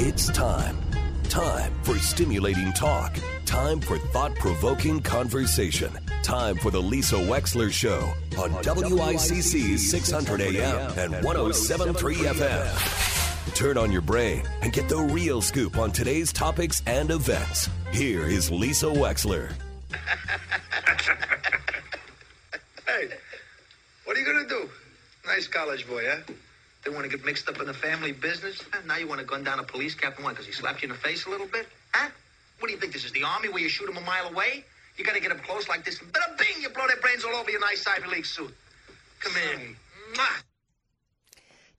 It's time. Time for stimulating talk. Time for thought provoking conversation. Time for the Lisa Wexler Show on, WICC 600 AM and 1073 FM. Turn on your brain and get the real scoop on today's topics and events. Here is Lisa Wexler. Hey, what are you gonna do? Nice college boy, huh? They want to get mixed up in the family business? Ah, now you want to gun down a police captain? Why? Because he slapped you in the face a little bit? Huh? What do you think? This is the army where you shoot them a mile away? You got to get up close like this, and bada bing, you blow their brains all over your nice Ivy League suit. Come here. Mwah.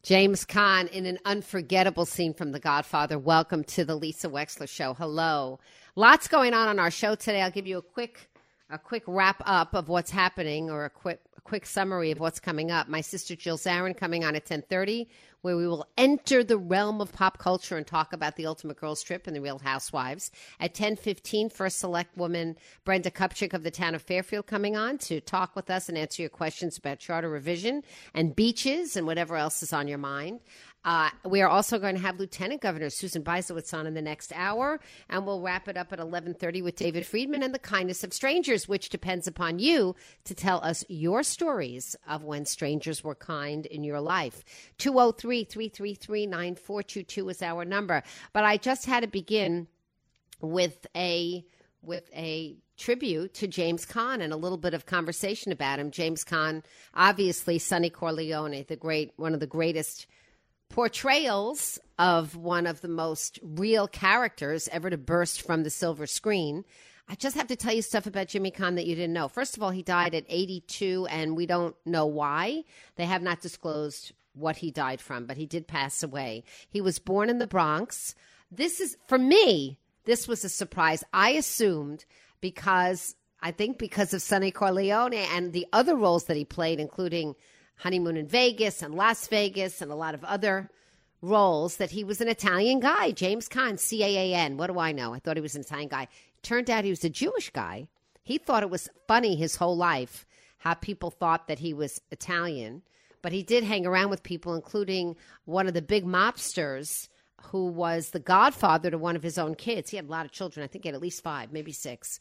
James Caan in an unforgettable scene from The Godfather. Welcome to the Lisa Wexler Show. Hello. Lots going on on our show today. I'll give you a quick a quick wrap up of what's happening or a quick a quick summary of what's coming up. My sister Jill Zarin coming on at 10:30 where we will enter the realm of pop culture and talk about the Ultimate Girls Trip and the Real Housewives. At 10:15 first select woman Brenda Kupchik of the town of Fairfield coming on to talk with us and answer your questions about charter revision and beaches and whatever else is on your mind. Uh, we are also going to have Lieutenant Governor Susan Bysiewicz on in the next hour, and we'll wrap it up at 11:30 with David Friedman and the kindness of strangers, which depends upon you to tell us your stories of when strangers were kind in your life. 203-333-9422 is our number. But I just had to begin with a with a tribute to James Caan and a little bit of conversation about him. James Caan, obviously Sonny Corleone, the great one of the greatest portrayals of one of the most real characters ever to burst from the silver screen. I just have to tell you stuff about Jimmy Caan that you didn't know. First of all, he died at 82, and we don't know why. They have not disclosed what he died from, but he did pass away. He was born in the Bronx. This is, for me, this was a surprise. I assumed because, I think because of Sonny Corleone and the other roles that he played, including Honeymoon in Vegas and Las Vegas and a lot of other roles that he was an Italian guy. James Caan, C A A N. What do I know? I thought he was an Italian guy. Turned out he was a Jewish guy. He thought it was funny his whole life how people thought that he was Italian. But he did hang around with people, including one of the big mobsters who was the godfather to one of his own kids. He had a lot of children. I think he had at least five, maybe six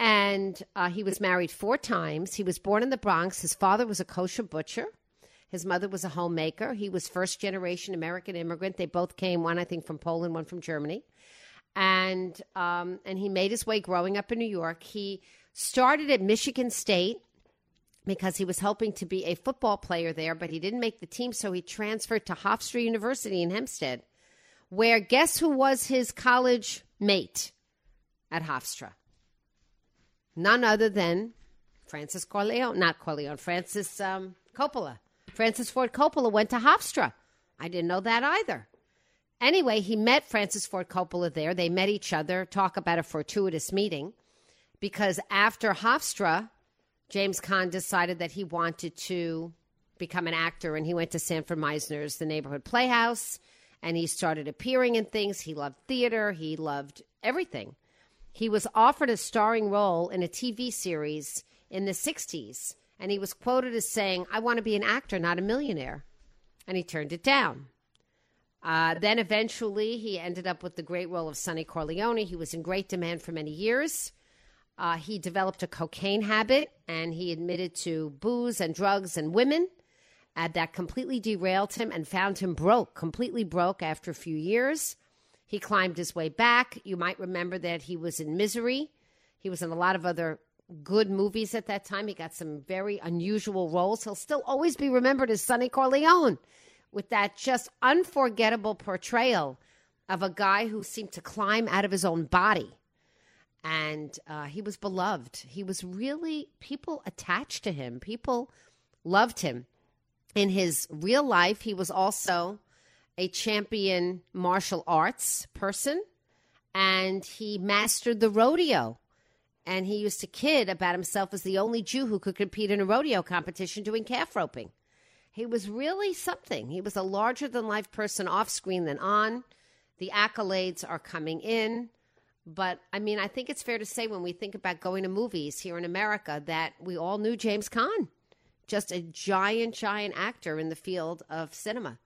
and uh, he was married four times. He was born in the Bronx. His father was a kosher butcher. His mother was a homemaker. He was first generation American immigrant. They both came, one I think from Poland, one from Germany, and um, and he made his way growing up in New York. He started at Michigan State because he was hoping to be a football player there, but he didn't make the team, so he transferred to Hofstra University in Hempstead, where guess who was his college mate at Hofstra? None other than Francis Corleone, not Corleone, Francis um, Coppola. Francis Ford Coppola went to Hofstra. I didn't know that either. Anyway, he met Francis Ford Coppola there. They met each other, talk about a fortuitous meeting, because after Hofstra, James Caan decided that he wanted to become an actor, and he went to Sanford Meisner's The Neighborhood Playhouse, and he started appearing in things. He loved theater, he loved everything. He was offered a starring role in a TV series in the 60s, and he was quoted as saying, I want to be an actor, not a millionaire. And he turned it down. Uh, then eventually he ended up with the great role of Sonny Corleone. He was in great demand for many years. Uh, he developed a cocaine habit and he admitted to booze and drugs and women. Uh, that completely derailed him and found him broke, completely broke after a few years. He climbed his way back. You might remember that he was in Misery. He was in a lot of other good movies at that time. He got some very unusual roles. He'll still always be remembered as Sonny Corleone with that just unforgettable portrayal of a guy who seemed to climb out of his own body. And uh, he was beloved. He was really, people attached to him, people loved him. In his real life, he was also a champion martial arts person and he mastered the rodeo. And he used to kid about himself as the only Jew who could compete in a rodeo competition doing calf roping. He was really something. He was a larger than life person off screen than on. The accolades are coming in. But I mean, I think it's fair to say when we think about going to movies here in America that we all knew James Caan, just a giant, giant actor in the field of cinema.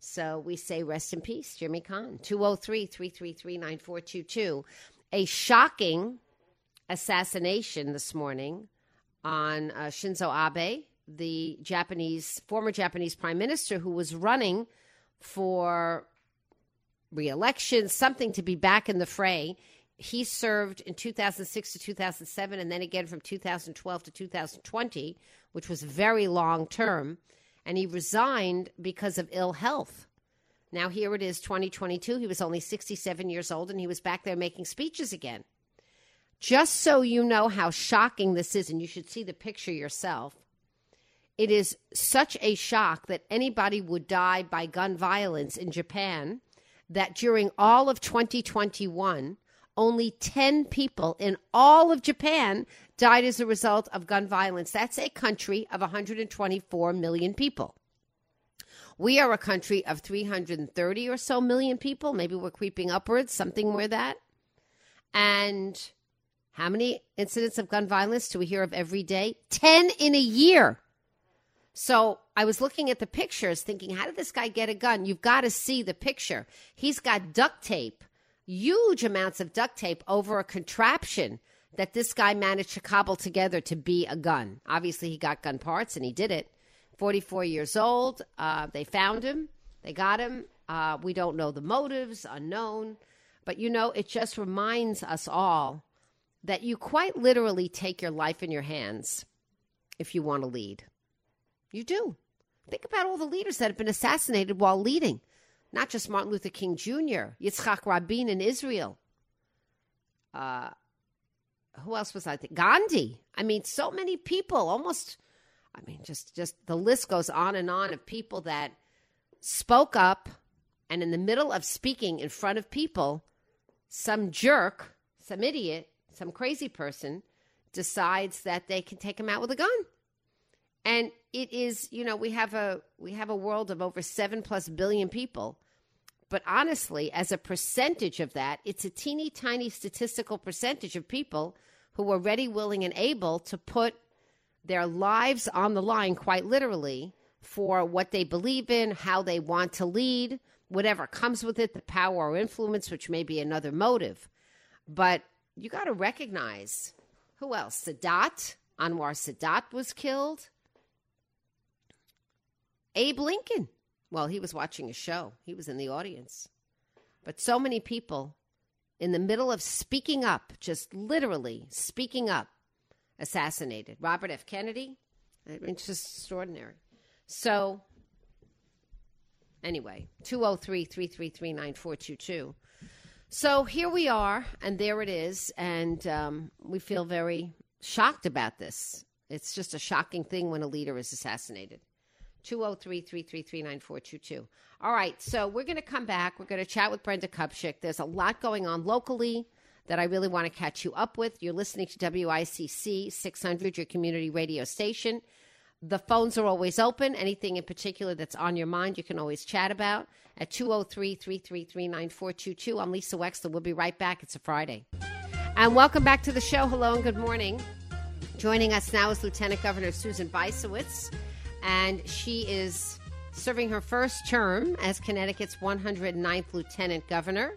So we say rest in peace, Jimmy Caan. 203 333 9422. A shocking assassination this morning on uh, Shinzo Abe, the Japanese former Japanese prime minister who was running for reelection, something to be back in the fray. He served in 2006 to 2007 and then again from 2012 to 2020, which was very long term. And he resigned because of ill health. Now, here it is, 2022. He was only 67 years old and he was back there making speeches again. Just so you know how shocking this is, and you should see the picture yourself, it is such a shock that anybody would die by gun violence in Japan that during all of 2021, only 10 people in all of Japan died as a result of gun violence. That's a country of 124 million people. We are a country of 330 or so million people. Maybe we're creeping upwards, something more that. And how many incidents of gun violence do we hear of every day? 10 in a year. So I was looking at the pictures thinking, how did this guy get a gun? You've got to see the picture. He's got duct tape, huge amounts of duct tape over a contraption that this guy managed to cobble together to be a gun. Obviously, he got gun parts and he did it. 44 years old. Uh, they found him, they got him. Uh, we don't know the motives, unknown. But you know, it just reminds us all that you quite literally take your life in your hands if you want to lead. You do. Think about all the leaders that have been assassinated while leading. Not just Martin Luther King Jr., Yitzhak Rabin in Israel. Uh, who else was I think? Gandhi. I mean, so many people, almost, I mean, just, just the list goes on and on of people that spoke up and in the middle of speaking in front of people, some jerk, some idiot, some crazy person decides that they can take him out with a gun and it is you know we have a we have a world of over 7 plus billion people. But honestly as a percentage of that it's a teeny tiny statistical percentage of people who are ready willing and able to put their lives on the line quite literally for what they believe in how they want to lead whatever comes with it the power or influence which may be another motive. But you got to recognize who else? Sadat anwar sadat was killed Abe Lincoln. Well, he was watching a show, he was in the audience. But so many people in the middle of speaking up, just literally speaking up, assassinated. Robert F. Kennedy, it's just extraordinary. So, anyway, 203 333 9422. So here we are, and there it is, and um, we feel very shocked about this. It's just a shocking thing when a leader is assassinated. 203 333 9422. All right, so we're going to come back. We're going to chat with Brenda Kupchik. There's a lot going on locally that I really want to catch you up with. You're listening to WICC 600, your community radio station. The phones are always open. Anything in particular that's on your mind, you can always chat about at 203 333 9422. I'm Lisa Wexler. We'll be right back. It's a Friday. And welcome back to the show. Hello and good morning. Joining us now is Lieutenant Governor Susan Bysiewicz and she is serving her first term as Connecticut's 109th Lieutenant Governor.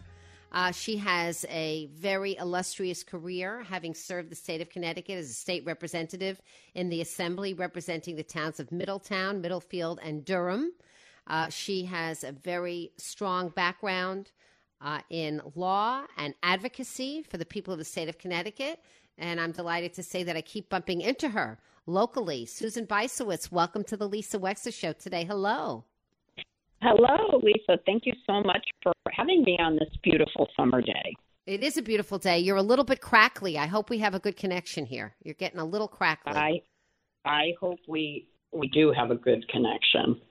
Uh, she has a very illustrious career, having served the state of Connecticut as a state representative in the Assembly, representing the towns of Middletown, Middlefield, and Durham. Uh, she has a very strong background uh, in law and advocacy for the people of the state of Connecticut. And I'm delighted to say that I keep bumping into her locally. Susan Bysiewicz, welcome to the Lisa Wexler Show today. Hello. Hello, Lisa. Thank you so much for having me on this beautiful summer day. It is a beautiful day. You're a little bit crackly. I hope we have a good connection here. You're getting a little crackly. I I hope we we do have a good connection.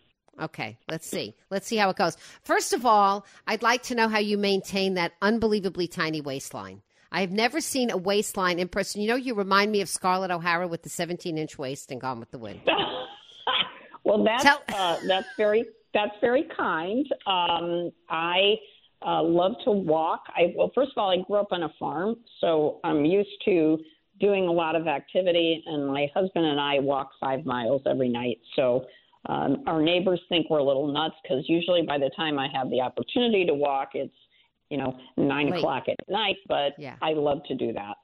Okay, let's see. Let's see how it goes. First of all, I'd like to know how you maintain that unbelievably tiny waistline. I have never seen a waistline in person. You know, you remind me of Scarlett O'Hara with the 17 inch waist and Gone with the Wind. well, that's Tell- uh, that's very that's very kind. Um, I uh, love to walk. I well, first of all, I grew up on a farm, so I'm used to doing a lot of activity. And my husband and I walk five miles every night. So Um, our neighbors think we're a little nuts because usually by the time I have the opportunity to walk, it's you know nine Late. o'clock at night. But yeah. I love to do that.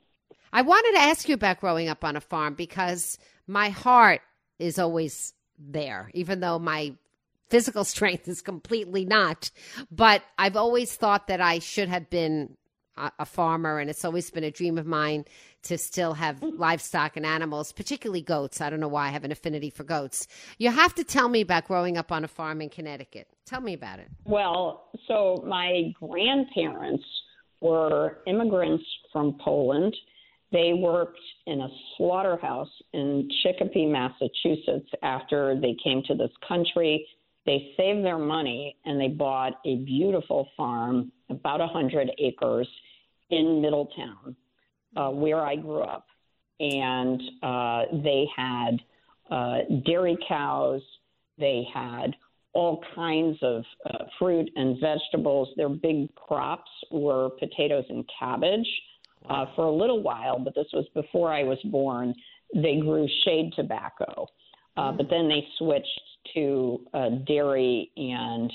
I wanted to ask you about growing up on a farm because my heart is always there, even though my physical strength is completely not. But I've always thought that I should have been a, farmer, and it's always been a dream of mine to still have hmm. livestock and animals, particularly goats. I don't know why I have an affinity for goats. You have to tell me about growing up on a farm in Connecticut. Tell me about it. Well, so my grandparents were immigrants from Poland. They worked in a slaughterhouse in Chicopee, Massachusetts after they came to this country. They saved their money and they bought a beautiful farm, about 100 acres in Middletown, uh, where I grew up. And uh, they had uh, dairy cows, they had all kinds of uh, fruit and vegetables. Their big crops were potatoes and cabbage. Uh, for a little while, but this was before I was born, they grew shade tobacco. Uh, mm. But then they switched to uh, dairy and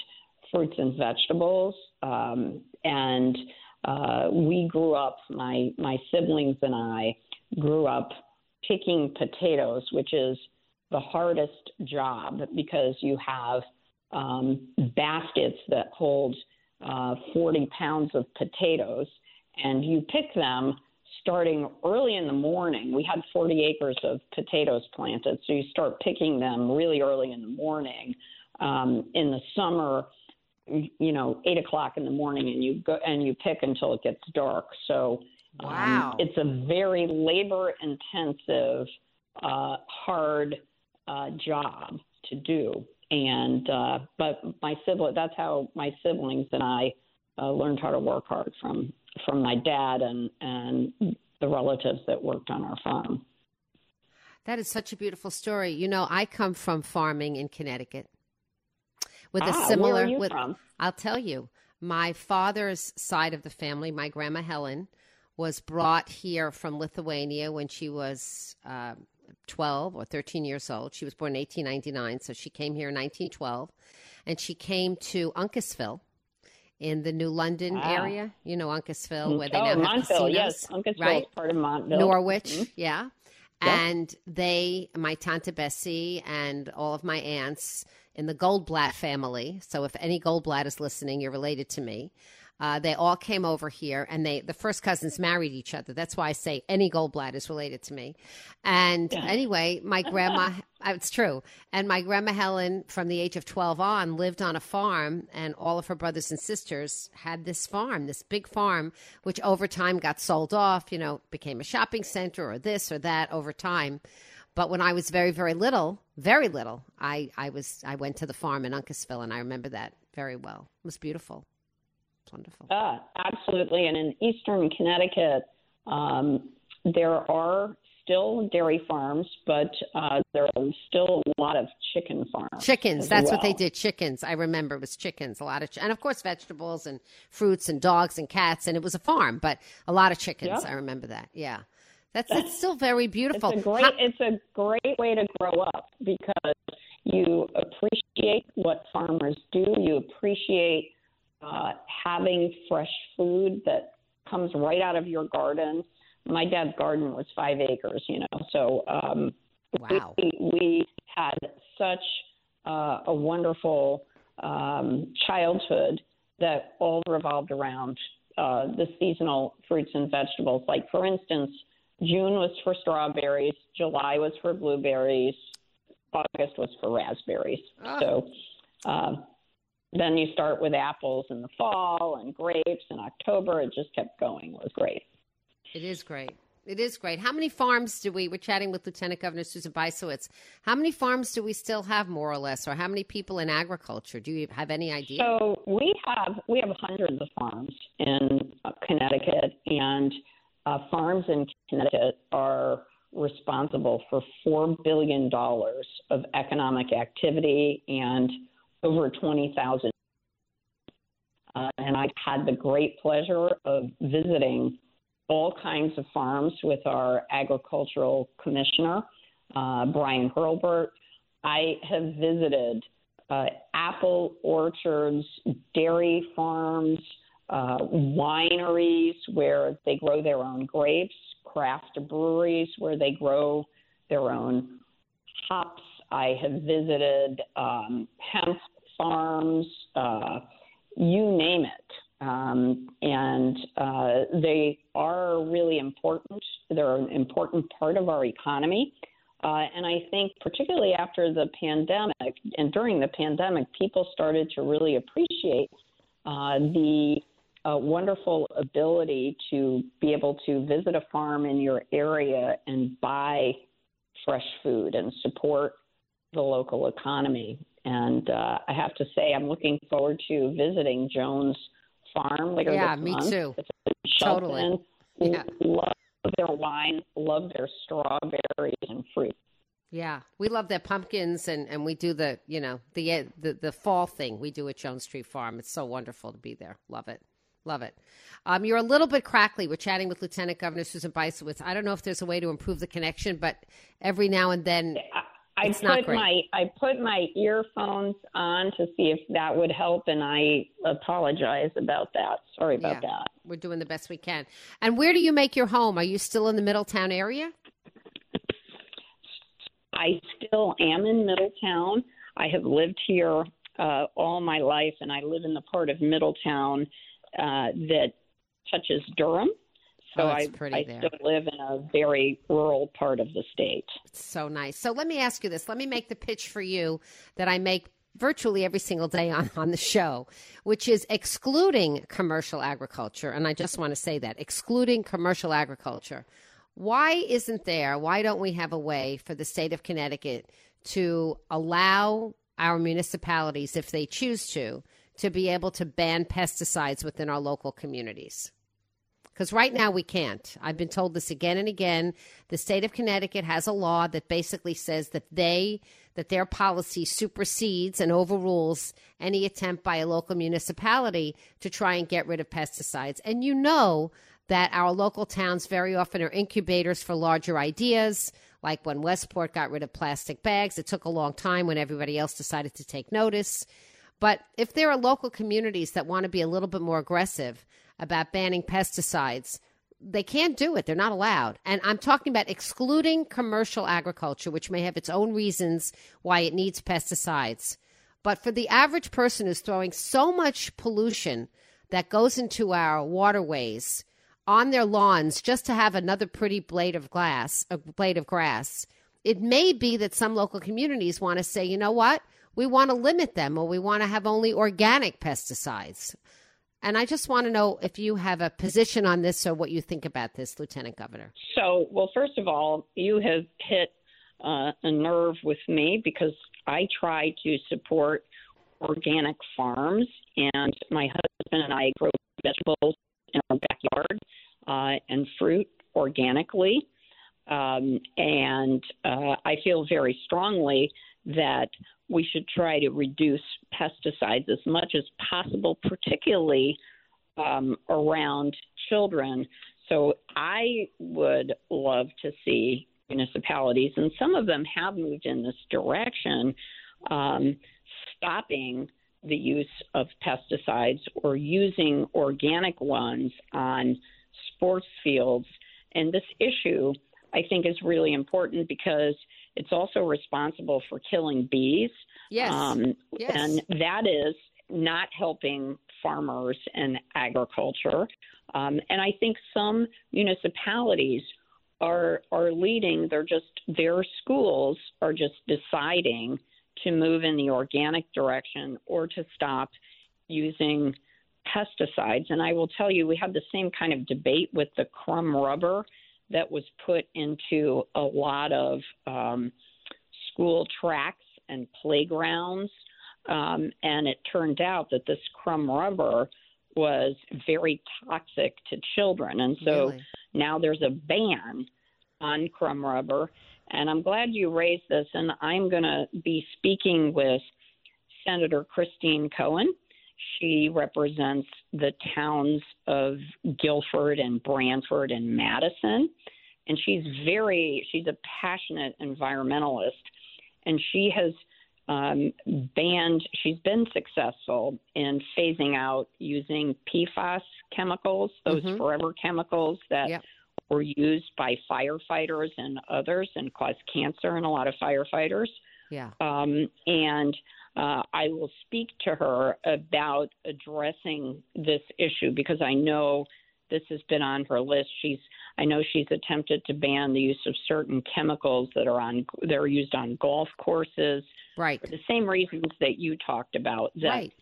fruits and vegetables. Um, and uh, we grew up, my, my siblings and I grew up picking potatoes, which is the hardest job because you have um, baskets that hold uh, 40 pounds of potatoes, and you pick them starting early in the morning. We had 40 acres of potatoes planted, so you start picking them really early in the morning. Um, in the summer, you know, eight o'clock in the morning, and you go and you pick until it gets dark. So, um, wow, it's a very labor-intensive, uh, hard uh, job to do. And uh, but my sibling, that's how my siblings and I uh, learned how to work hard from from my dad and and the relatives that worked on our farm. That is such a beautiful story. You know, I come from farming in Connecticut. With ah, a similar where are you with from? I'll tell you. My father's side of the family, my grandma Helen, was brought here from Lithuania when she was uh, 12 or 13 years old. She was born in 1899, so she came here in 1912. And she came to Uncasville, in the New London ah. area. You know Uncasville, where they oh, now have Montville, casinos, yes, Uncasville right? is part of Montville. Norwich, mm-hmm. yeah. And they, my tante Bessie, and all of my aunts in the Goldblatt family. So if any Goldblatt is listening, you're related to me. Uh, they all came over here, and they the first cousins married each other. That's why I say any Goldblatt is related to me. And yeah. anyway, my grandma, uh, it's true. And my grandma Helen, from the age of twelve on, lived on a farm, and all of her brothers and sisters had this farm, this big farm, which over time got sold off. You know, became a shopping center or this or that over time. But when I was very, very little, very little, I, I was I went to the farm in Uncasville, and I remember that very well. It was beautiful. Wonderful. Uh, absolutely. And in eastern Connecticut, um, there are still dairy farms, but uh, there are still a lot of chicken farms. Chickens. That's well. what they did. Chickens. I remember it was chickens. A lot of, ch- and of course vegetables and fruits and dogs and cats. And it was a farm, but a lot of chickens. I remember that. Yeah. That's, that's still very beautiful. It's a great. How- it's a great way to grow up because you appreciate what farmers do. You appreciate uh, having fresh food that comes right out of your garden. My dad's garden was five acres, you know, so um, wow. we, we had such uh, a wonderful um, childhood that all revolved around uh, the seasonal fruits and vegetables. Like, for instance, June was for strawberries, July was for blueberries, August was for raspberries. Ah. So, uh, then you start with apples in the fall and grapes in October. It just kept going. It was great. It is great. It is great. How many farms do we? We're chatting with Lieutenant Governor Susan Bysiewicz. How many farms do we still have, more or less, or how many people in agriculture? Do you have any idea? So we have we have hundreds of farms in Connecticut, and uh, farms in Connecticut are responsible for four billion dollars of economic activity and over 20,000. Uh, and I had the great pleasure of visiting all kinds of farms with our agricultural commissioner, uh, Bryan Hurlburt. I have visited uh, apple orchards, dairy farms, uh, wineries where they grow their own grapes, craft breweries where they grow their own hops. I have visited um, hemp farms, uh, you name it. Um, and uh, they are really important. They're an important part of our economy. Uh, and I think, particularly after the pandemic and during the pandemic, people started to really appreciate uh, the uh, wonderful ability to be able to visit a farm in your area and buy fresh food and support the local economy. And uh, I have to say, I'm looking forward to visiting Jones Farm later yeah, this me too. Totally. Yeah. Love their wine, love their strawberries and fruit. Yeah, we love their pumpkins, and, and we do the you know the the the fall thing we do at Jones Street Farm. It's so wonderful to be there. Love it. Love it. Um, you're a little bit crackly. We're chatting with Lieutenant Governor Susan Bysiewicz. I don't know if there's a way to improve the connection, but every now and then I, it's put my I put my earphones on to see if that would help, and I apologize about that. Sorry about Yeah. that. We're doing the best we can. And where do you make your home? Are you still in the Middletown area? I still am in Middletown. I have lived here uh, all my life, and I live in the part of Middletown uh, that touches Durham. Oh, so Oh, I, pretty I there. still live in a very rural part of the state. It's so nice. So let me ask you this. Let me make the pitch for you that I make virtually every single day on, on the show, which is excluding commercial agriculture. And I just want to say that excluding commercial agriculture. Why isn't there, why don't we have a way for the state of Connecticut to allow our municipalities, if they choose to, to be able to ban pesticides within our local communities? Because right now we can't. I've been told this again and again. The state of Connecticut has a law that basically says that they that their policy supersedes and overrules any attempt by a local municipality to try and get rid of pesticides. And you know that our local towns very often are incubators for larger ideas. Like when Westport got rid of plastic bags, it took a long time when everybody else decided to take notice. But if there are local communities that want to be a little bit more aggressive about banning pesticides, they can't do it. They're not allowed. And I'm talking about excluding commercial agriculture, which may have its own reasons why it needs pesticides. But for the average person who's throwing so much pollution that goes into our waterways on their lawns just to have another pretty blade of glass, a blade of grass, it may be that some local communities want to say, you know what? We want to limit them or we want to have only organic pesticides. And I just want to know if you have a position on this or what you think about this, Lieutenant Governor. So, well, first of all, you have hit uh, a nerve with me because I try to support organic farms, and my husband and I grow vegetables in our backyard uh, and fruit organically. Um, and uh, I feel very strongly that we should try to reduce pesticides as much as possible, particularly um, around children. So I would love to see municipalities, and some of them have moved in this direction, um, stopping the use of pesticides or using organic ones on sports fields. And this issue, I think, is really important because it's also responsible for killing bees. Yes. Um, Yes. And that is not helping farmers and agriculture. Um, and I think some municipalities are are leading. They're just their schools are just deciding to move in the organic direction or to stop using pesticides. And I will tell you, we had the same kind of debate with the crumb rubber that was put into a lot of um, school tracks and playgrounds. Um, and it turned out that this crumb rubber was very toxic to children. And so Really? now there's a ban on crumb rubber. And I'm glad you raised this. And I'm going to be speaking with Senator Christine Cohen. She represents the towns of Guilford and Branford and Madison. And she's very, she's a passionate environmentalist. and she has um, banned, she's been successful in phasing out using PFAS chemicals, those mm-hmm. forever chemicals that yep. were used by firefighters and others and cause cancer in a lot of firefighters. Yeah. Um, and uh, I will speak to her about addressing this issue because I know this has been on her list. She's I know she's attempted to ban the use of certain chemicals that are on that are used on golf courses. Right. For the same reasons that you talked about. That right.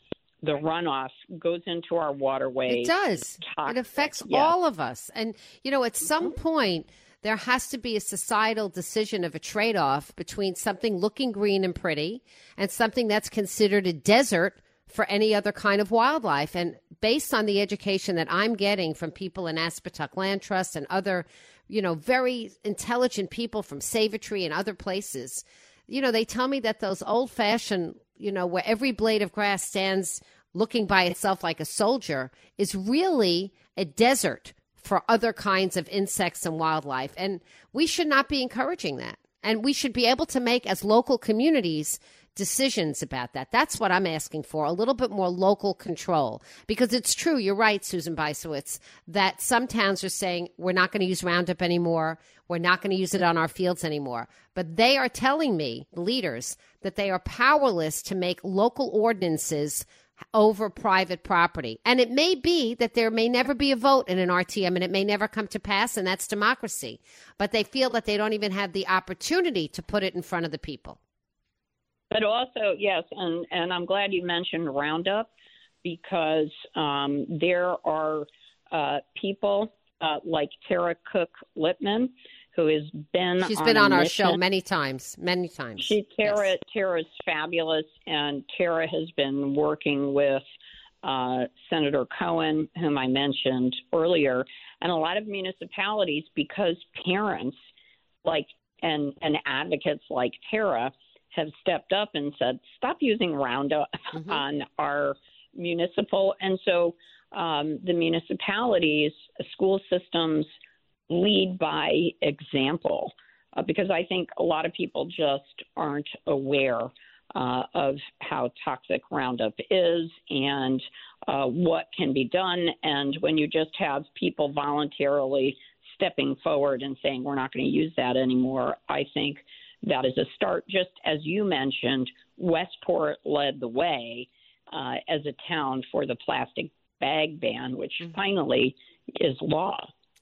The runoff goes into our waterways. It does. It affects all of us. And you know, at some mm-hmm. point there has to be a societal decision of a trade off between something looking green and pretty and something that's considered a desert for any other kind of wildlife. And based on the education that I'm getting from people in Aspetuck Land Trust and other, you know, very intelligent people from Save-A-Tree and other places, you know, they tell me that those old fashioned, you know, where every blade of grass stands looking by itself like a soldier is really a desert for other kinds of insects and wildlife. And we should not be encouraging that. And we should be able to make, as local communities, decisions about that. That's what I'm asking for a little bit more local control. Because it's true, you're right, Susan Bysiewicz, that some towns are saying we're not going to use Roundup anymore. We're not going to use it on our fields anymore. But they are telling me, leaders, that they are powerless to make local ordinances over private property. And it may be that there may never be a vote in an RTM and it may never come to pass, and that's democracy. But they feel that they don't even have the opportunity to put it in front of the people. But also, yes, and, and I'm glad you mentioned Roundup because um, there are uh, people uh, like Tara Cook Littman who has been she's been on, our show many times, many times. She Tara yes. Tara's fabulous, and Tara has been working with uh, Senator Cohen, whom I mentioned earlier, and a lot of municipalities because parents like and and advocates like Tara have stepped up and said, stop using Roundup mm-hmm. on our municipal. And so um, the municipalities, school systems lead by example uh, because I think a lot of people just aren't aware uh, of how toxic Roundup is and uh, what can be done. And when you just have people voluntarily stepping forward and saying, we're not going to use that anymore, I think that is a start. Just as you mentioned, Westport led the way uh, as a town for the plastic bag ban, which mm-hmm. finally is law.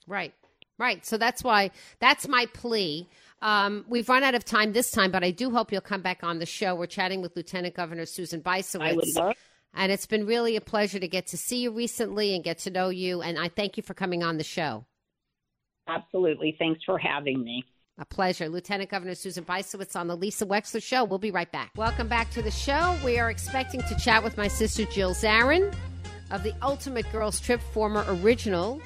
Right. Right. So that's why that's my plea. Um, we've run out of time this time, but I do hope you'll come back on the show. We're chatting with Lieutenant Governor Susan would love. And it's been really a pleasure to get to see you recently and get to know you. And I thank you for coming on the show. Absolutely. Thanks for having me. A pleasure. Lieutenant Governor Susan Bysiewicz on the Lisa Wexler Show. We'll be right back. Welcome back to the show. We are expecting to chat with my sister Jill Zarin of the Ultimate Girls Trip, former original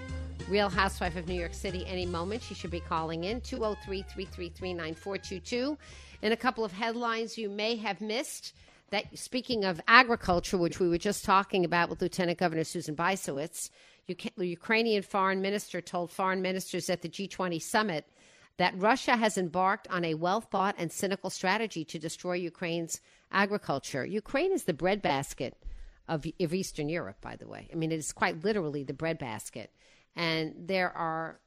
Real Housewife of New York City, any moment. She should be calling in 203 333 9422. In a couple of headlines you may have missed, that speaking of agriculture, which we were just talking about with Lieutenant Governor Susan the Ukrainian foreign minister told foreign ministers at the G20 summit that Russia has embarked on a well thought and cynical strategy to destroy Ukraine's agriculture. Ukraine is the breadbasket of, of Eastern Europe, by the way. I mean, it is quite literally the breadbasket. And there are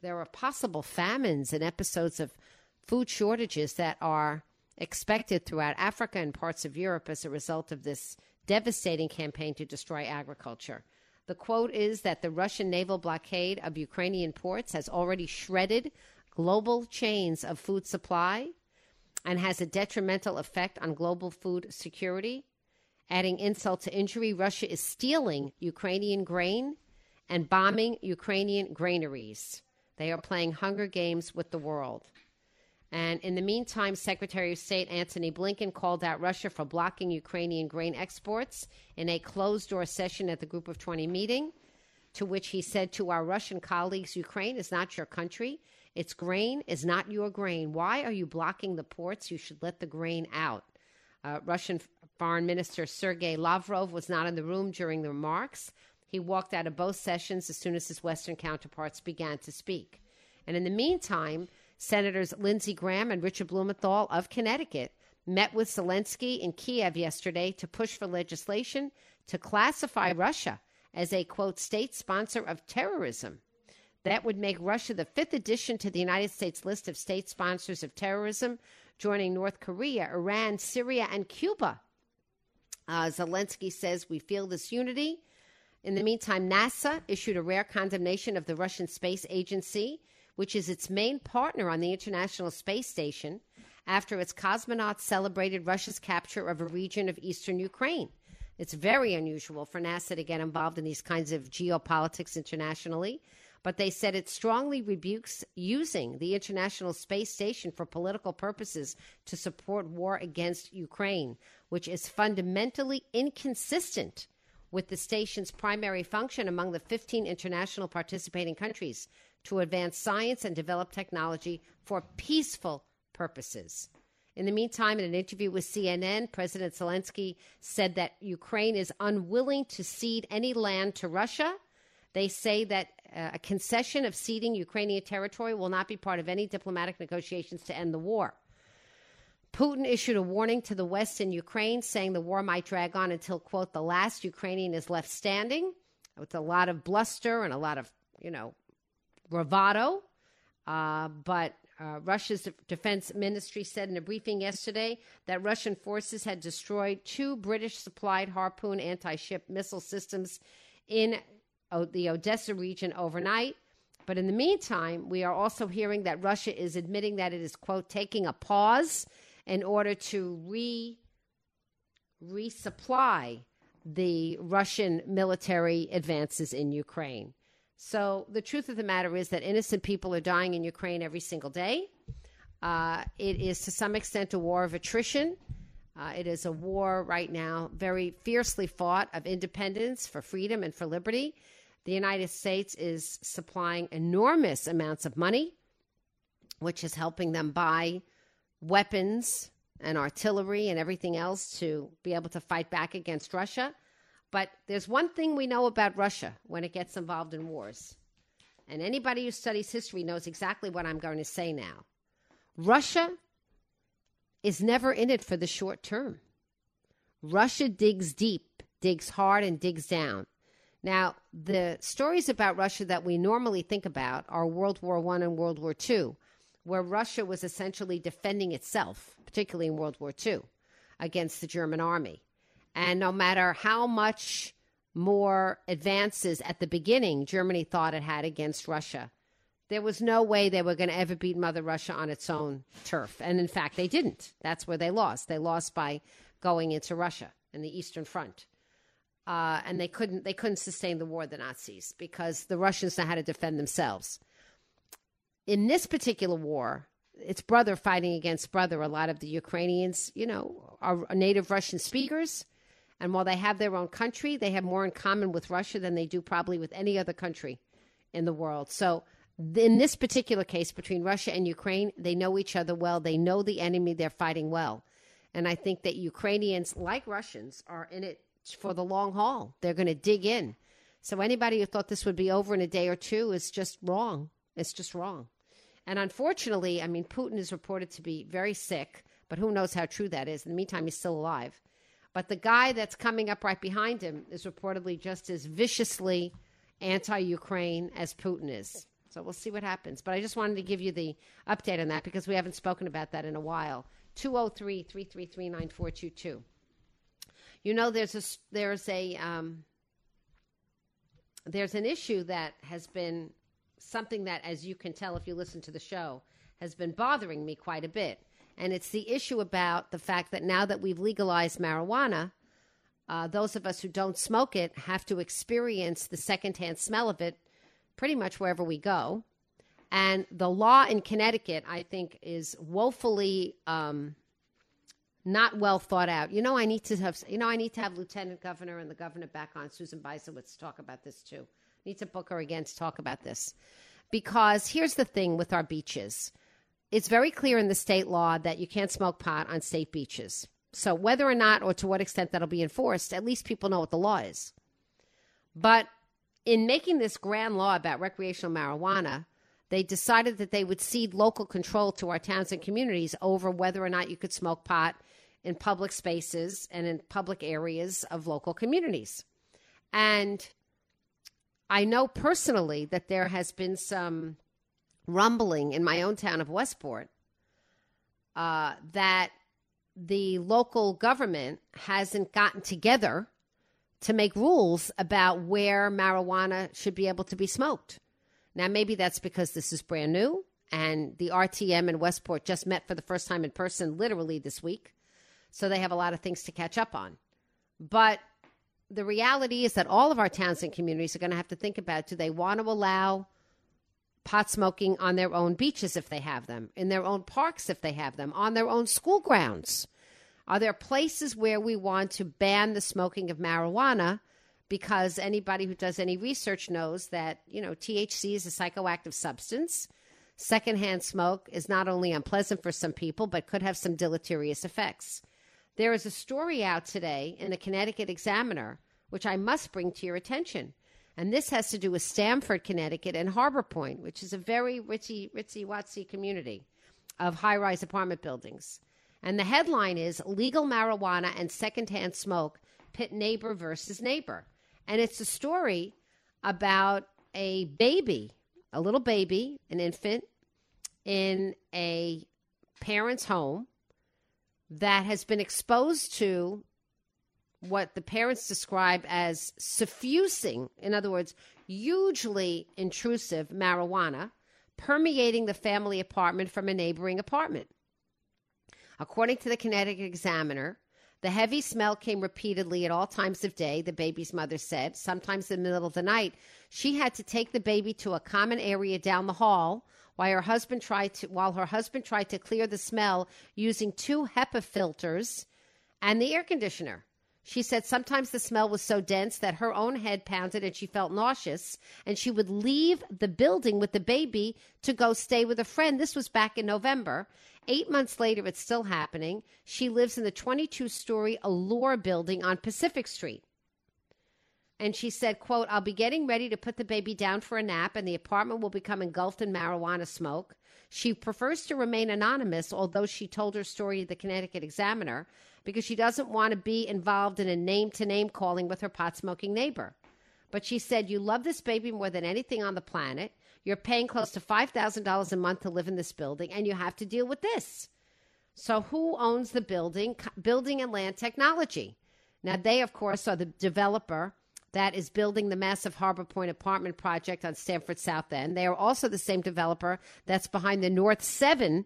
there are possible famines and episodes of food shortages that are expected throughout Africa and parts of Europe as a result of this devastating campaign to destroy agriculture. The quote is that the Russian naval blockade of Ukrainian ports has already shredded global chains of food supply and has a detrimental effect on global food security. Adding insult to injury, Russia is stealing Ukrainian grain and bombing Ukrainian granaries. They are playing Hunger Games with the world. And in the meantime, Secretary of State Antony Blinken called out Russia for blocking Ukrainian grain exports in a closed door session at the Group of 20 meeting, to which he said to our Russian colleagues Ukraine is not your country. Its grain is not your grain. Why are you blocking the ports? You should let the grain out. Uh, Russian Foreign Minister Sergei Lavrov was not in the room during the remarks. He walked out of both sessions as soon as his Western counterparts began to speak. And in the meantime, Senators Lindsey Graham and Richard Blumenthal of Connecticut met with Zelensky in Kiev yesterday to push for legislation to classify Russia as a quote state sponsor of terrorism. That would make Russia the fifth addition to the United States list of state sponsors of terrorism, joining North Korea, Iran, Syria, and Cuba. Uh, Zelensky says we feel this unity. In the meantime, NASA issued a rare condemnation of the Russian Space Agency, which is its main partner on the International Space Station, after its cosmonauts celebrated Russia's capture of a region of eastern Ukraine. It's very unusual for NASA to get involved in these kinds of geopolitics internationally, but they said it strongly rebukes using the International Space Station for political purposes to support war against Ukraine, which is fundamentally inconsistent with the station's primary function among the 15 international participating countries to advance science and develop technology for peaceful purposes. In the meantime, in an interview with CNN, President Zelensky said that Ukraine is unwilling to cede any land to Russia. They say that a concession of ceding Ukrainian territory will not be part of any diplomatic negotiations to end the war. Putin issued a warning to the West in Ukraine, saying the war might drag on until, quote, the last Ukrainian is left standing, with a lot of bluster and a lot of, you know, bravado. Uh, but uh, Russia's defense ministry said in a briefing yesterday that Russian forces had destroyed two British supplied Harpoon anti ship missile systems in the Odessa region overnight. But in the meantime, we are also hearing that Russia is admitting that it is, quote, taking a pause in order to re resupply the Russian military advances in Ukraine. So the truth of the matter is that innocent people are dying in Ukraine every single day. Uh, it is to some extent a war of attrition. Uh, it is a war right now, very fiercely fought, of independence for freedom and for liberty. The United States is supplying enormous amounts of money, which is helping them buy weapons and artillery and everything else to be able to fight back against Russia. But there's one thing we know about Russia when it gets involved in wars. And anybody who studies history knows exactly what I'm going to say now. Russia is never in it for the short term. Russia digs deep, digs hard, and digs down. Now, the stories about Russia that we normally think about are World War I and World War II, where Russia was essentially defending itself, particularly in World War II, against the German army. And no matter how much more advances at the beginning Germany thought it had against Russia, there was no way they were going to ever beat Mother Russia on its own turf. And in fact, they didn't. That's where they lost. They lost by going into Russia in the Eastern Front. Uh, and they couldn't they couldn't sustain the war the Nazis because the Russians know how to defend themselves. In this particular war, it's brother fighting against brother. A lot of the Ukrainians, you know, are native Russian speakers. And while they have their own country, they have more in common with Russia than they do probably with any other country in the world. So, in this particular case, between Russia and Ukraine, they know each other well. They know the enemy they're fighting well. And I think that Ukrainians, like Russians, are in it for the long haul. They're going to dig in. So, anybody who thought this would be over in a day or two is just wrong. It's just wrong. And unfortunately, I mean, Putin is reported to be very sick, but who knows how true that is. In the meantime, he's still alive. But the guy that's coming up right behind him is reportedly just as viciously anti Ukraine as Putin is. So we'll see what happens. But I just wanted to give you the update on that because we haven't spoken about that in a while. 203 333 9422. You know, there's a, there's a, um, there's an issue that has been something that, as you can tell if you listen to the show, has been bothering me quite a bit. And it's the issue about the fact that now that we've legalized marijuana, uh, those of us who don't smoke it have to experience the secondhand smell of it pretty much wherever we go. And the law in Connecticut, I think, is woefully um, not well thought out. You know, I need to have you know I need to have Lieutenant Governor and the Governor back on Susan Bysiewicz to talk about this too. I need to book her again to talk about this because here's the thing with our beaches it's very clear in the state law that you can't smoke pot on state beaches. So whether or not or to what extent that'll be enforced, at least people know what the law is. But in making this grand law about recreational marijuana, they decided that they would cede local control to our towns and communities over whether or not you could smoke pot in public spaces and in public areas of local communities. And I know personally that there has been some rumbling in my own town of Westport uh, that the local government hasn't gotten together to make rules about where marijuana should be able to be smoked. Now, maybe that's because this is brand new and the RTM in Westport just met for the first time in person literally this week. So they have a lot of things to catch up on. But the reality is that all of our towns and communities are going to have to think about do they want to allow pot smoking on their own beaches if they have them, in their own parks if they have them, on their own school grounds? Are there places where we want to ban the smoking of marijuana? Because anybody who does any research knows that, you know, THC is a psychoactive substance. Secondhand smoke is not only unpleasant for some people, but could have some deleterious effects. There is a story out today in the Connecticut Examiner, which I must bring to your attention. And this has to do with Stamford, Connecticut, and Harbor Point, which is a very ritzy, ritzy, watsy community of high rise apartment buildings. And the headline is Legal Marijuana and Secondhand Smoke Pit Neighbor versus Neighbor. And it's a story about a baby, a little baby, an infant, in a parent's home that has been exposed to what the parents describe as suffusing, in other words, hugely intrusive marijuana permeating the family apartment from a neighboring apartment. According to the Connecticut Examiner, the heavy smell came repeatedly at all times of day, the baby's mother said. Sometimes in the middle of the night, she had to take the baby to a common area down the hall while her husband tried to while her husband tried to clear the smell using two HEPA filters and the air conditioner. She said sometimes the smell was so dense that her own head pounded and she felt nauseous, and she would leave the building with the baby to go stay with a friend. This was back in November. Eight months later, it's still happening. She lives in the 22 story Allure building on Pacific Street and she said quote i'll be getting ready to put the baby down for a nap and the apartment will become engulfed in marijuana smoke. She prefers to remain anonymous although she told her story to the connecticut examiner because she doesn't want to be involved in a name to name calling with her pot smoking neighbor. But she said you love this baby more than anything on the planet. You're paying close to $5000 a month to live in this building and you have to deal with this. So who owns the building building and land technology? Now they of course are the developer that is building the massive Harbor Point apartment project on Stamford South End. They are also the same developer that's behind the North 7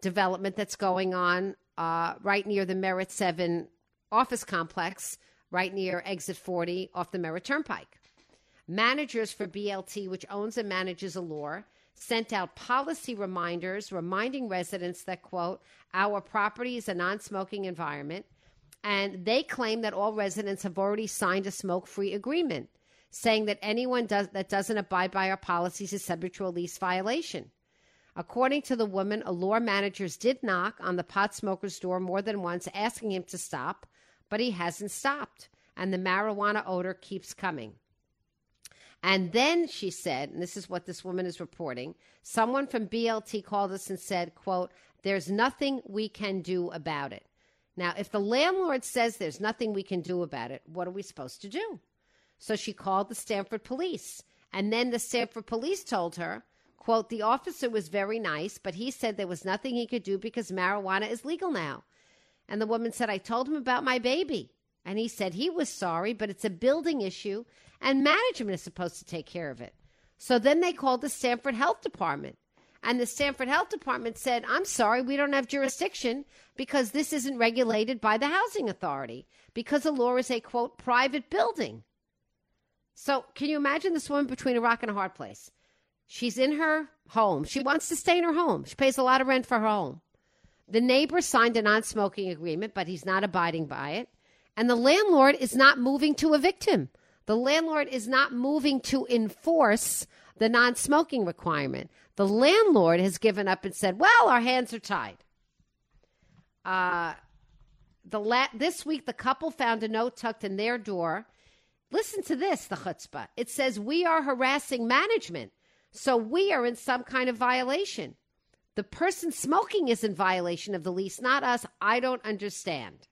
development that's going on uh, right near the Merritt 7 office complex, right near Exit 40 off the Merritt Turnpike. Managers for BLT, which owns and manages Allure, sent out policy reminders reminding residents that, quote, our property is a non smoking environment and they claim that all residents have already signed a smoke free agreement, saying that anyone does, that doesn't abide by our policies is subject to a lease violation. According to the woman, Allure managers did knock on the pot smoker's door more than once, asking him to stop, but he hasn't stopped, and the marijuana odor keeps coming. And then she said, and this is what this woman is reporting, someone from BLT called us and said, quote, there's nothing we can do about it. Now, if the landlord says there's nothing we can do about it, what are we supposed to do? So she called the Stamford police. And then the Stamford police told her, quote, the officer was very nice, but he said there was nothing he could do because marijuana is legal now. And the woman said, I told him about my baby. And he said he was sorry, but it's a building issue and management is supposed to take care of it. So then they called the Stamford Health Department. And the Stamford Health Department said, I'm sorry, we don't have jurisdiction because this isn't regulated by the housing authority because the law is a quote private building. So can you imagine this woman between a rock and a hard place? She's in her home. She wants to stay in her home. She pays a lot of rent for her home. The neighbor signed a non smoking agreement, but he's not abiding by it. And the landlord is not moving to evict him. The landlord is not moving to enforce the non smoking requirement. The landlord has given up and said, well, our hands are tied. Uh, the la- this week, the couple found a note tucked in their door. Listen to this, the chutzpah. It says, We are harassing management. So we are in some kind of violation. The person smoking is in violation of the lease, not us. I don't understand.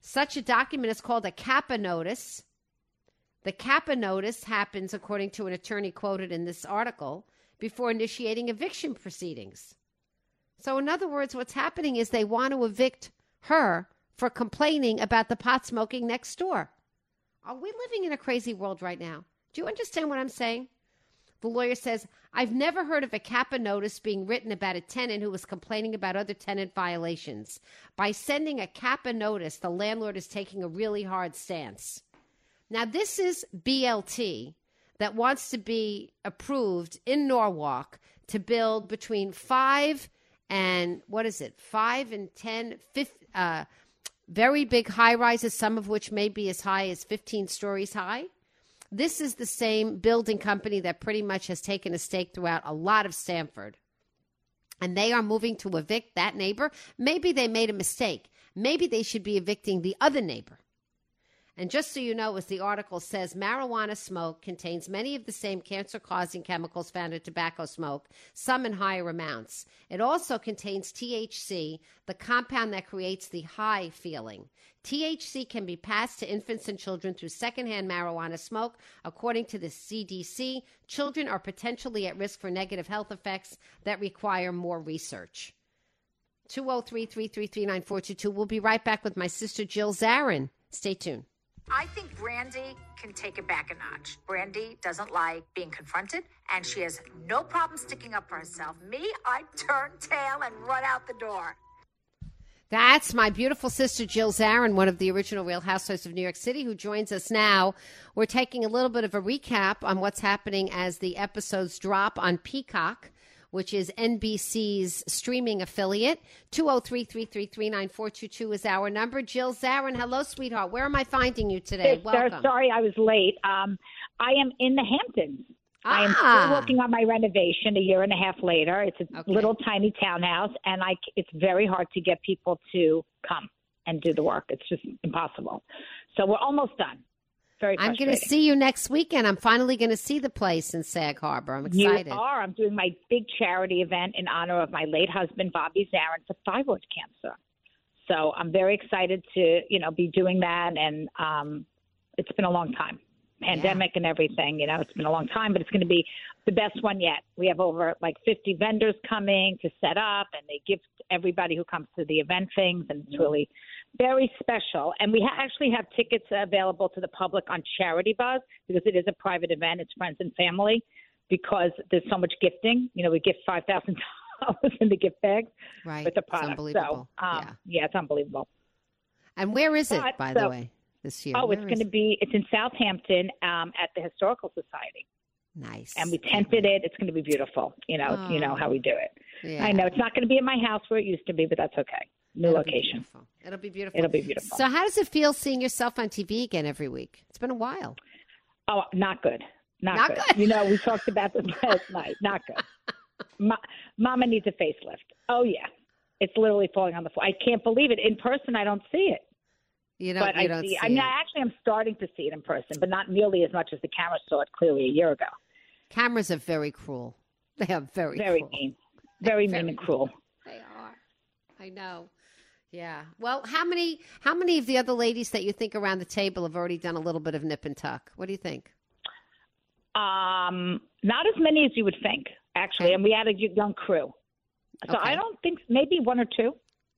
Such a document is called a Kapa notice. The Kapa notice happens, according to an attorney quoted in this article, before initiating eviction proceedings. So, in other words, what's happening is they want to evict her for complaining about the pot smoking next door. Are we living in a crazy world right now? Do you understand what I'm saying? The lawyer says, I've never heard of a Kapa notice being written about a tenant who was complaining about other tenant violations. By sending a Kapa notice, the landlord is taking a really hard stance. Now, this is BLT that wants to be approved in Norwalk to build between five and what is it, five and ten, uh, very big high rises, some of which may be as high as 15 stories high. This is the same building company that pretty much has taken a stake throughout a lot of Stamford. And they are moving to evict that neighbor. Maybe they made a mistake. Maybe they should be evicting the other neighbor. And just so you know, as the article says, marijuana smoke contains many of the same cancer causing chemicals found in tobacco smoke, some in higher amounts. It also contains THC, the compound that creates the high feeling. THC can be passed to infants and children through secondhand marijuana smoke. According to the CDC, children are potentially at risk for negative health effects that require more research. 203 333 9422. We'll be right back with my sister Jill Zarin. Stay tuned. I think Brandi can take it back a notch. Brandi doesn't like being confronted, and she has no problem sticking up for herself. Me, I turn tail and run out the door. That's my beautiful sister Jill Zarin, one of the original Real Housewives of New York City, who joins us now. We're taking a little bit of a recap on what's happening as the episodes drop on Peacock which is NBC's streaming affiliate. 203 333 9422 is our number. Jill Zarin, hello, sweetheart. Where am I finding you today? Welcome. Sorry, I was late. Um, I am in the Hamptons. Ah. I am still ah. working on my renovation a year and a half later. It's a okay. little tiny townhouse, and I, it's very hard to get people to come and do the work. It's just impossible. So we're almost done. Very I'm going to see you next weekend. I'm finally going to see the place in Sag Harbor. I'm excited. You are. I'm doing my big charity event in honor of my late husband, Bobby Zarin, for thyroid cancer. So I'm very excited to, you know, be doing that. And um, it's been a long time, pandemic yeah. and everything. You know, it's been a long time, but it's going to be the best one yet. We have over like 50 vendors coming to set up, and they give everybody who comes to the event things, and it's really very special. And we ha- actually have tickets available to the public on Charity Buzz because it is a private event. It's friends and family because there's so much gifting. You know, we gift five thousand dollars in the gift bags right. with the product. So, um, yeah. yeah, it's unbelievable. And where is it, but, by so, the way, this year? Oh, where it's going to be. It's in Southampton um, at the Historical Society. Nice. And we tented it. It's going to be beautiful. You know, oh. you know how we do it. Yeah. I know it's not going to be in my house where it used to be, but that's okay new It'll location. Be It'll be beautiful. It'll be beautiful. So, how does it feel seeing yourself on TV again every week? It's been a while. Oh, not good. Not, not good. good. You know, we talked about this last night. Not good. Ma- Mama needs a facelift. Oh yeah, it's literally falling on the floor. I can't believe it. In person, I don't see it. You don't. But you I don't see. see I mean, I actually am starting to see it in person, but not nearly as much as the camera saw it clearly a year ago. Cameras are very cruel. They are very very cruel. mean, very, very mean and cruel. They are. I know. Yeah. Well, how many how many of the other ladies that you think around the table have already done a little bit of nip and tuck? What do you think? Um, not as many as you would think, actually. Okay. And we had a young crew. So okay. I don't think maybe one or two.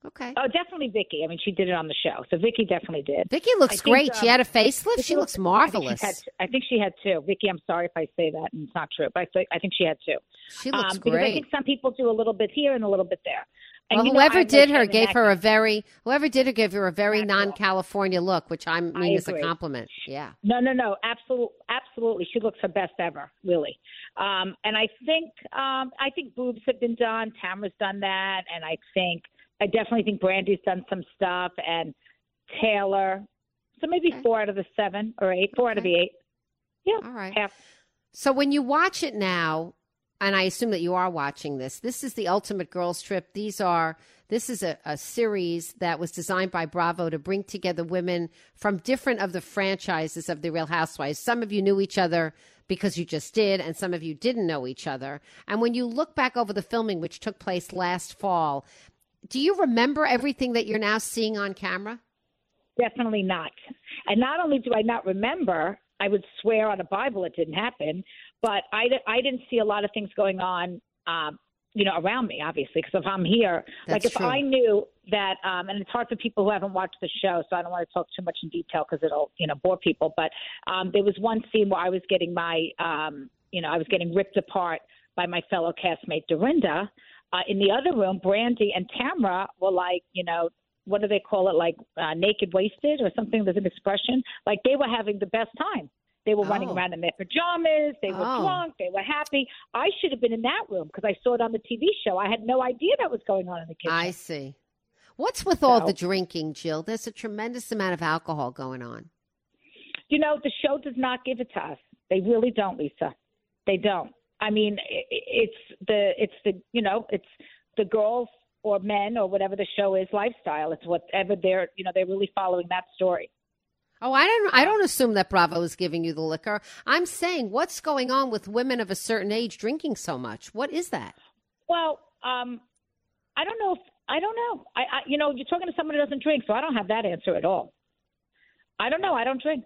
Okay. Oh, definitely Vicki. I mean, she did it on the show, so Vicki definitely did. Vicki looks great. Think, um, she had a facelift. She looks marvelous. I think, had, I think, she had two. Vicki, I'm sorry if I say that and it's not true, but I, th- I think she had two. She looks um, great. Because I think some people do a little bit here and a little bit there. And well, whoever know, did her gave her a very whoever did her gave her a very non-California look, which I mean I is a compliment. Yeah. No, no, no, absolutely, absolutely. She looks her best ever, really. Um, and I think um, I think boobs have been done. Tamara's done that, and I think I definitely think Brandi's done some stuff, and Taylor. So maybe okay. four out of the seven or eight, four okay. out of the eight. Yeah. All right. Half. So when you watch it now, and I assume that you are watching this. This is the Ultimate Girls Trip. These are this is a, a, series that was designed by Bravo to bring together women from different of the franchises of the Real Housewives. Some of you knew each other because you just did, and some of you didn't know each other. And when you look back over the filming, which took place last fall, do you remember everything that you're now seeing on camera? Definitely not. And not only do I not remember, I would swear on a Bible it didn't happen, but I, I didn't see a lot of things going on um, you know, around me, obviously, because if I'm here, That's like if true. I knew that, um, and it's hard for people who haven't watched the show, so I don't want to talk too much in detail because it'll, you know, bore people. But um, there was one scene where I was getting my, um, you know, I was getting ripped apart by my fellow castmate Dorinda. Uh, in the other room, Brandi and Tamra were like, you know, what do they call it? Like uh, naked wasted or something. There's an expression. Like they were having the best time. They were running Oh. around in their pajamas. They were Oh. drunk. They were happy. I should have been in that room because I saw it on the TV show. I had no idea that was going on in the kitchen. I see. What's with all the drinking, Jill? There's a tremendous amount of alcohol going on. You know, the show does not give it to us. They really don't, Lisa. They don't. I mean, it's the it's the you know it's the girls or men or whatever the show is lifestyle. It's whatever they're you know they're really following that story. Oh, I don't. I don't assume that Bravo is giving you the liquor. I'm saying, what's going on with women of a certain age drinking so much? What is that? Well, um, I don't know if I don't know. I, I you know you're talking to someone who doesn't drink, so I don't have that answer at all. I don't know. I don't drink,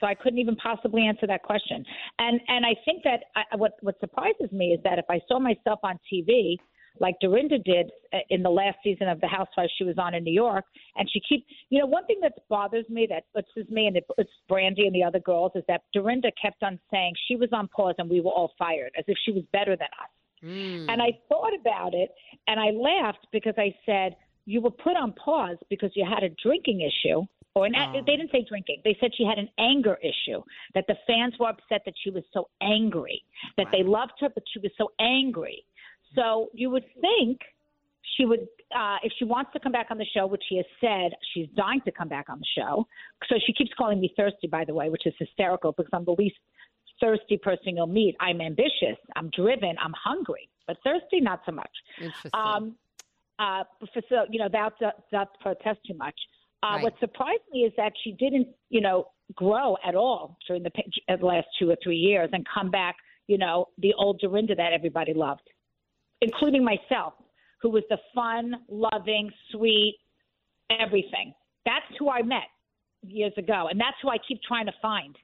so I couldn't even possibly answer that question. And and I think that I, what what surprises me is that if I saw myself on TV like Dorinda did uh, in the last season of The Housewives she was on in New York, and she keeps you know one thing that bothers me that puts me and it, it's Brandi and the other girls is that Dorinda kept on saying she was on pause and we were all fired as if she was better than us. And I thought about it and I laughed because I said, You were put on pause because you had a drinking issue. Or an, Oh. they didn't say drinking. They said she had an anger issue, that the fans were upset that she was so angry, that they loved her, but she was so angry. So you would think she would, uh, if she wants to come back on the show, which she has said she's dying to come back on the show. So she keeps calling me thirsty, by the way, which is hysterical because I'm the least thirsty person you'll meet. I'm ambitious, I'm driven, I'm hungry, but thirsty, not so much. Interesting. Um, uh, for, so you know, that that protest too much. Uh, Right. What surprised me is that she didn't, you know, grow at all during the, pa- uh, the last two or three years and come back, you know, the old Dorinda that everybody loved, including myself, who was the fun, loving, sweet, everything. That's who I met years ago, and that's who I keep trying to find.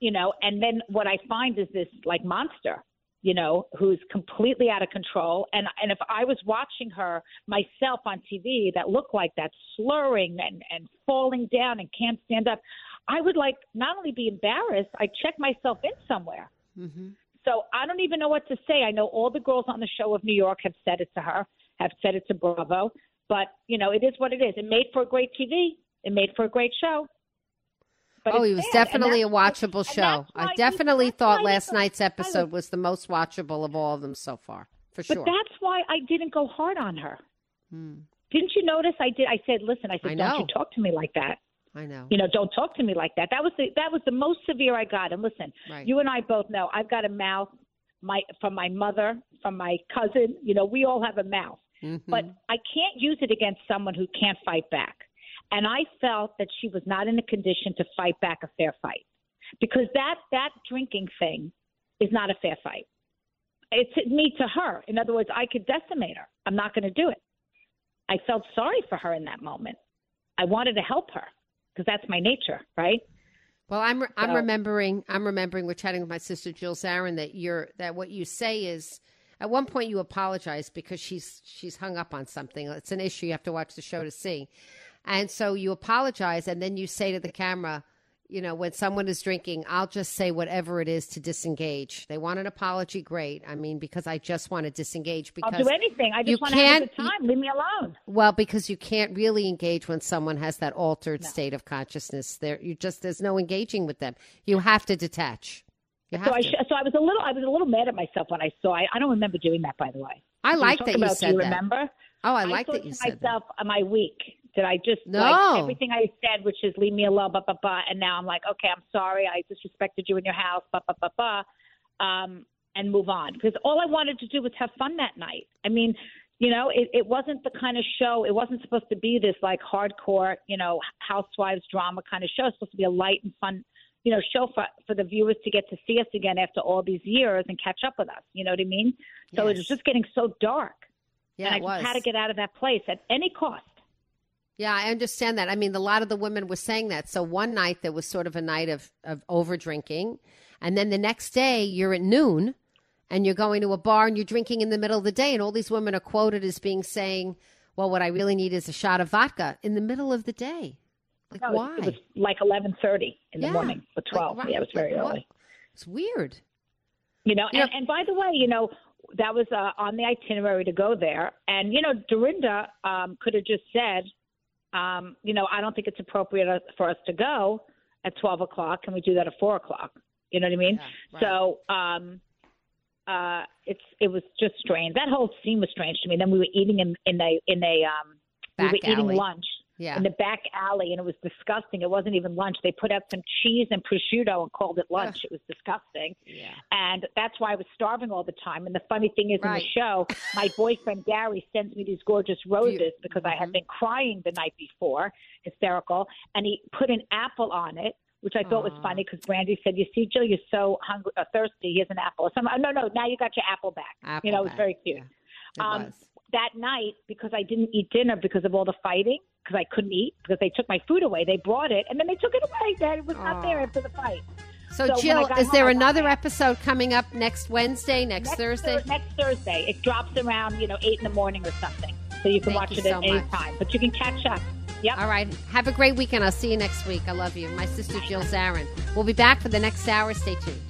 You know, and then what I find is this like monster you know, who's completely out of control. And and if I was watching her myself on TV that looked like that, slurring and, and falling down and can't stand up, I would like not only be embarrassed, I'd check myself in somewhere. mm-hmm. So I don't even know what to say. I know all the girls on the show of New York have said it to her, have said it to Bravo. But, you know, it is what it is. It made for a great TV. It made for a great show. But Oh, it was. And definitely a watchable show. I definitely thought last night's episode was the most watchable of all of them so far, for sure. But that's why I didn't go hard on her. Hmm. Didn't you notice? I did. I said, "Listen," I said, I "Don't you talk to me like that." I know. You know, don't talk to me like that. That was the that was the most severe I got. And listen, Right. you and I both know I've got a mouth. My from my mother, from my cousin. You know, we all have a mouth, Mhm. but I can't use it against someone who can't fight back. And I felt that she was not in a condition to fight back a fair fight, because that that drinking thing is not a fair fight. It's me to her. In other words, I could decimate her. I'm not going to do it. I felt sorry for her in that moment. I wanted to help her because that's my nature, right? Well, I'm I'm remembering I'm remembering we're chatting with my sister Jill Zarin that you're that what you say is at one point you apologize because she's she's hung up on something. It's an issue you have to watch the show to see. And so you apologize and then you say to the camera, you know, when someone is drinking, I'll just say whatever it is to disengage. They want an apology, great. I mean, because I just want to disengage because I'll do anything. I just want to have a good time. Leave me alone. Well, because you can't really engage when someone has that altered state of consciousness. There, you just there's no engaging with them. You have to detach. You have So I, to. sh- so I was a little, I was a little mad at myself when I saw. I, I don't remember doing that, by the way. I like that you said you that. Remember? Oh, I like that you said that. myself, am I weak? Did I just No. like everything I said, which is leave me alone, blah blah blah, and now I'm like, okay, I'm sorry, I disrespected you in your house, blah blah blah blah, um, and move on because all I wanted to do was have fun that night. I mean, you know, it, it wasn't the kind of show. It wasn't supposed to be this like hardcore, you know, housewives drama kind of show. It's supposed to be a light and fun you know, show for, for the viewers to get to see us again after all these years and catch up with us. You know what I mean? So Yes. it was just getting so dark. Yeah, and I it was. just had to get out of that place at any cost. Yeah, I understand that. I mean, a lot of the women were saying that. So one night there was sort of a night of, of over drinking. And then the next day you're at noon and you're going to a bar and you're drinking in the middle of the day. And all these women are quoted as being saying, well, what I really need is a shot of vodka in the middle of the day. Like, No, why? It was like 11:30 in Yeah. the morning, or 12. Like, yeah, it was very like, early. It's weird. You know, You and, and by the way, you know, that was uh, on the itinerary to go there. And, you know, Dorinda um, could have just said, um, you know, I don't think it's appropriate uh, for us to go at 12 o'clock. Can we do that at 4 o'clock? You know what I mean? Yeah, right. So um, uh, it's it was just strange. That whole scene was strange to me. Then we were eating in, in a in a um, Back we were eating lunch Yeah. in the back alley, and it was disgusting. It wasn't even lunch. They put out some cheese and prosciutto and called it lunch. It was disgusting. yeah. And that's why I was starving all the time. And the funny thing is, Right. in the show, my boyfriend Gary sends me these gorgeous roses because I Mm-hmm. had been crying the night before, hysterical. And he put an apple on it, which I thought was funny because Brandi said, "You see, Jill, you're so hungry, uh, thirsty. Here's an apple." So I'm no, no, now you got your apple back. Apple you know, it was back, very cute. yeah. Um. That night, because I didn't eat dinner because of all the fighting, because I couldn't eat because they took my food away. They brought it and then they took it away. That it was not there after the fight. So, so Jill, is home, there another episode coming up next Wednesday, next, Thursday? Thur- next Thursday. It drops around, you know, eight in the morning or something. So you can Thank watch you it at any time. But you can catch up. Yep. All right. Have a great weekend. I'll see you next week. I love you. My sister Jill Zarin. We'll be back for the next hour. Stay tuned.